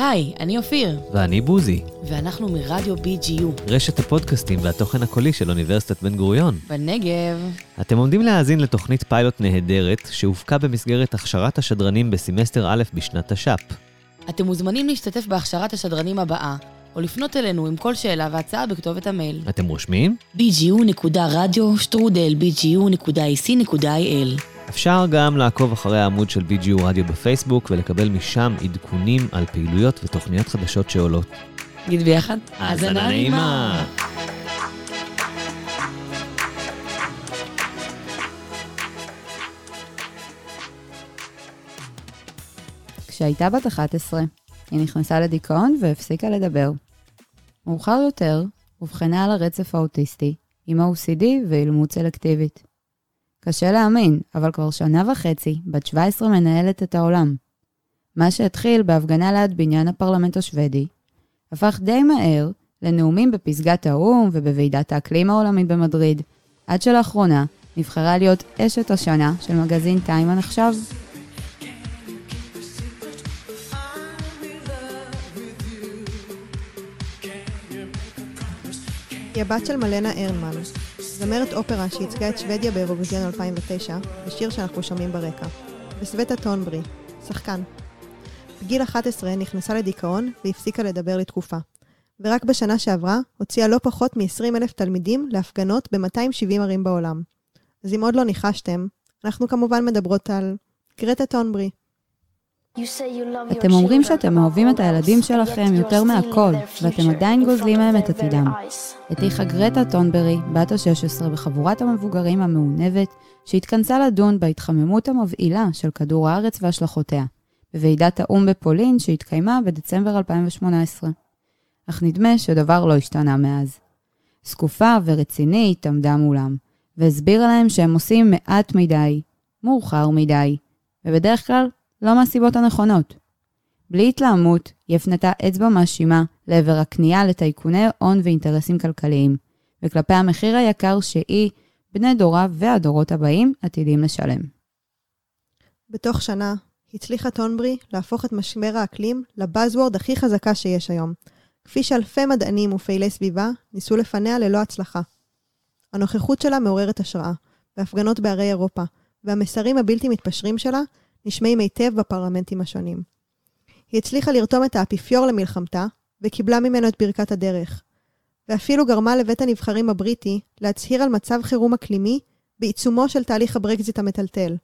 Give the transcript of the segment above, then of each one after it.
היי, אני אופיר. ואני בוזי. ואנחנו מרדיו BGU. רשת הפודקאסטים והתוכן הקולי של אוניברסיטת בן גוריון. בנגב. אתם עומדים להאזין לתוכנית פיילוט נהדרת, שהופקה במסגרת הכשרת השדרנים בסמסטר א' בשנת תש"פ. אתם מוזמנים להשתתף בהכשרת השדרנים הבאה, או לפנות אלינו עם כל שאלה והצעה בכתובת המייל. אתם רושמים? bgu.radio.bgu.ac.il אפשר גם לעקוב אחרי העמוד של BGU רדיו בפייסבוק ולקבל משם עדכונים על פעילויות ותוכניות חדשות שעולות. נגיד ביחד? האזנה נעימה. כשהייתה בת 11, היא נכנסה לדיכאון והפסיקה לדבר. מאוחר יותר, אובחנה על הרצף האוטיסטי, עם OCD ואילמות סלקטיבית. קשה להאמין, אבל כבר שנה וחצי, בת 17 מנהלת את העולם. מה שהתחיל בהפגנה ליד בניין הפרלמנט השוודי, הפך די מהר לנאומים בפסגת האו"ם ובוועידת האקלים העולמית במדריד, עד שלאחרונה נבחרה להיות אשת השנה של מגזין טיים הנחשב. היא הבת של מלנה ארנמן, זמרת אופרה שייצגה את שוודיה באירוויזיון 2009, בשיר שאנחנו שומעים ברקע. וסווטה טונברי, שחקן. בגיל 11 נכנסה לדיכאון והפסיקה לדבר לתקופה. ורק בשנה שעברה הוציאה לא פחות מ-20 אלף תלמידים להפגנות ב-270 ערים בעולם. אז אם עוד לא ניחשתם, אנחנו כמובן מדברות על גרטה טונברי. אתם אומרים שאתם אוהבים את הילדים שלכם יותר מהכל, ואתם עדיין גוזלים מהם את עתידם. הטיחה גרטה טונברי, בת ה-16, בחבורת המבוגרים המעונבת, שהתכנסה לדון בהתחממות המבהילה של כדור הארץ והשלכותיה, בוועידת האו"ם בפולין שהתקיימה בדצמבר 2018. אך נדמה שדבר לא השתנה מאז. זקופה ורצינית עמדה מולם, והסבירה להם שהם עושים מעט מדי, מאוחר מדי, ובדרך כלל לא מהסיבות הנכונות. בלי התלהמות, היא הפנתה אצבע מאשימה לעבר הכניעה לטייקוני הון ואינטרסים כלכליים, וכלפי המחיר היקר שהיא, בני דורה והדורות הבאים עתידים לשלם. בתוך שנה הצליחה טונברי להפוך את משבר האקלים לבאזוורד הכי חזקה שיש היום, כפי שאלפי מדענים ופעילי סביבה ניסו לפניה ללא הצלחה. הנוכחות שלה מעוררת השראה, בהפגנות בערי אירופה, והמסרים הבלתי מתפשרים שלה נשמעים היטב בפרלמנטים השונים. היא הצליחה לרתום את האפיפיור למלחמתה, וקיבלה ממנו את ברכת הדרך. ואפילו גרמה לבית הנבחרים הבריטי להצהיר על מצב חירום אקלימי בעיצומו של תהליך הברקזיט המטלטל.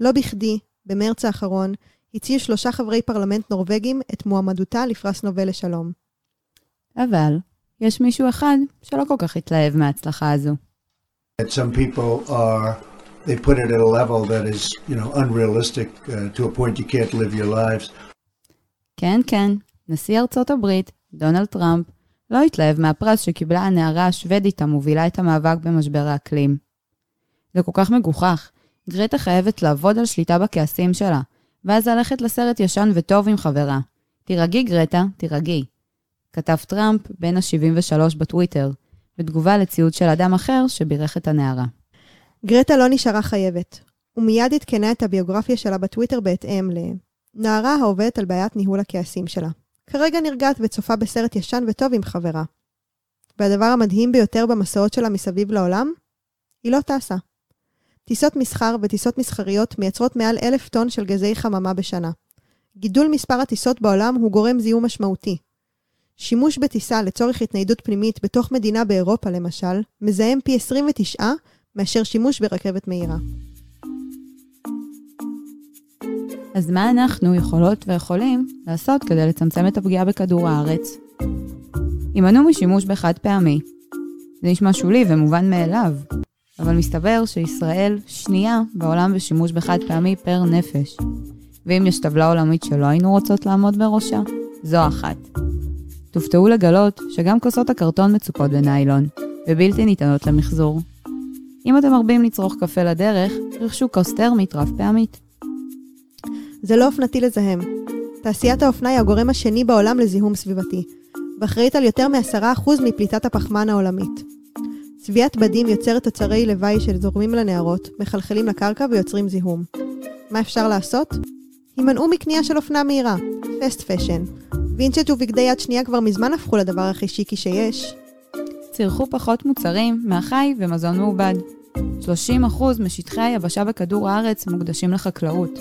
לא בכדי, במרץ האחרון, הציעו שלושה חברי פרלמנט נורבגים את מועמדותה לפרס נובל לשלום. אבל יש מישהו אחד שלא כל כך התלהב מההצלחה הזו. Some people are they put it at a level that is, you know, unrealistic uh, to a point you can't live your lives. כן, כן, נשיא ארצות הברית, דונלד טראמפ, לא התלהב מהפרס שקיבלה הנערה השוודית המובילה את המאבק במשבר האקלים. זה כל כך מגוחך. גרטה חייבת לעבוד על שליטה בכעסים שלה, ואז ללכת לסרט ישן וטוב עם חברה. תירגעי, גרטה, תירגעי. כתב טראמפ, בן ה-73 בטוויטר, בתגובה לציוד של אדם אחר שבירך את הנערה. גרטה לא נשארה חייבת, ומיד עדכנה את הביוגרפיה שלה בטוויטר בהתאם לנערה העובדת על בעיית ניהול הכעסים שלה. כרגע נרגעת וצופה בסרט ישן וטוב עם חברה. והדבר המדהים ביותר במסעות שלה מסביב לעולם? היא לא טסה. טיסות מסחר וטיסות מסחריות מייצרות מעל אלף טון של גזי חממה בשנה. גידול מספר הטיסות בעולם הוא גורם זיהום משמעותי. שימוש בטיסה לצורך התניידות פנימית בתוך מדינה באירופה למשל, מזהם פי 29 מאשר שימוש ברכבת מהירה. אז מה אנחנו יכולות ויכולים לעשות כדי לצמצם את הפגיעה בכדור הארץ? הימנעו משימוש בחד פעמי. זה נשמע שולי ומובן מאליו, אבל מסתבר שישראל שנייה בעולם בשימוש בחד פעמי פר נפש. ואם יש טבלה עולמית שלא היינו רוצות לעמוד בראשה, זו אחת. תופתעו לגלות שגם כוסות הקרטון מצופות בניילון, ובלתי ניתנות למחזור. אם אתם מרבים לצרוך קפה לדרך, רכשו כוס טרמית רב פעמית. זה לא אופנתי לזהם. תעשיית האופנה היא הגורם השני בעולם לזיהום סביבתי, ואחראית על יותר מ-10% מפליטת הפחמן העולמית. צביעת בדים יוצרת תוצרי לוואי שזורמים לנהרות, מחלחלים לקרקע ויוצרים זיהום. מה אפשר לעשות? הימנעו מקנייה של אופנה מהירה, פסט פשן, וינצ'ט ובגדי יד שנייה כבר מזמן הפכו לדבר הכי שיקי שיש. צרכו פחות מוצרים מהחי ומזון מעובד. 30% משטחי היבשה בכדור הארץ מוקדשים לחקלאות,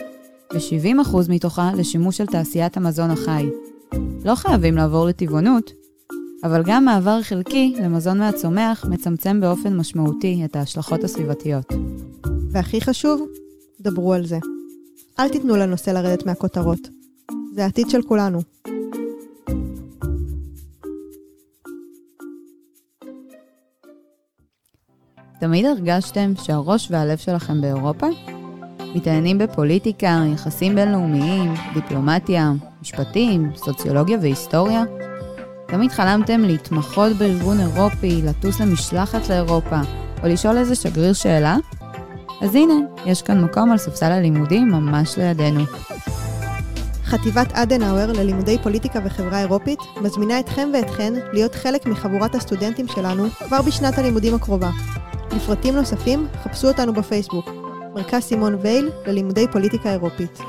ו-70% מתוכה לשימוש של תעשיית המזון החי. לא חייבים לעבור לטבעונות, אבל גם מעבר חלקי למזון מהצומח מצמצם באופן משמעותי את ההשלכות הסביבתיות. והכי חשוב, דברו על זה. אל תיתנו לנושא לרדת מהכותרות. זה העתיד של כולנו. תמיד הרגשתם שהראש והלב שלכם באירופה? מתעניינים בפוליטיקה, יחסים בינלאומיים, דיפלומטיה, משפטים, סוציולוגיה והיסטוריה? תמיד חלמתם להתמחות בארגון אירופי, לטוס למשלחת לאירופה, או לשאול איזה שגריר שאלה? אז הנה, יש כאן מקום על ספסל הלימודים ממש לידינו. חטיבת אדנאואר ללימודי פוליטיקה וחברה אירופית מזמינה אתכם ואתכן להיות חלק מחבורת הסטודנטים שלנו כבר בשנת הלימודים הקרובה. לפרטים נוספים, חפשו אותנו בפייסבוק, מרכז סימון וייל ללימודי פוליטיקה אירופית.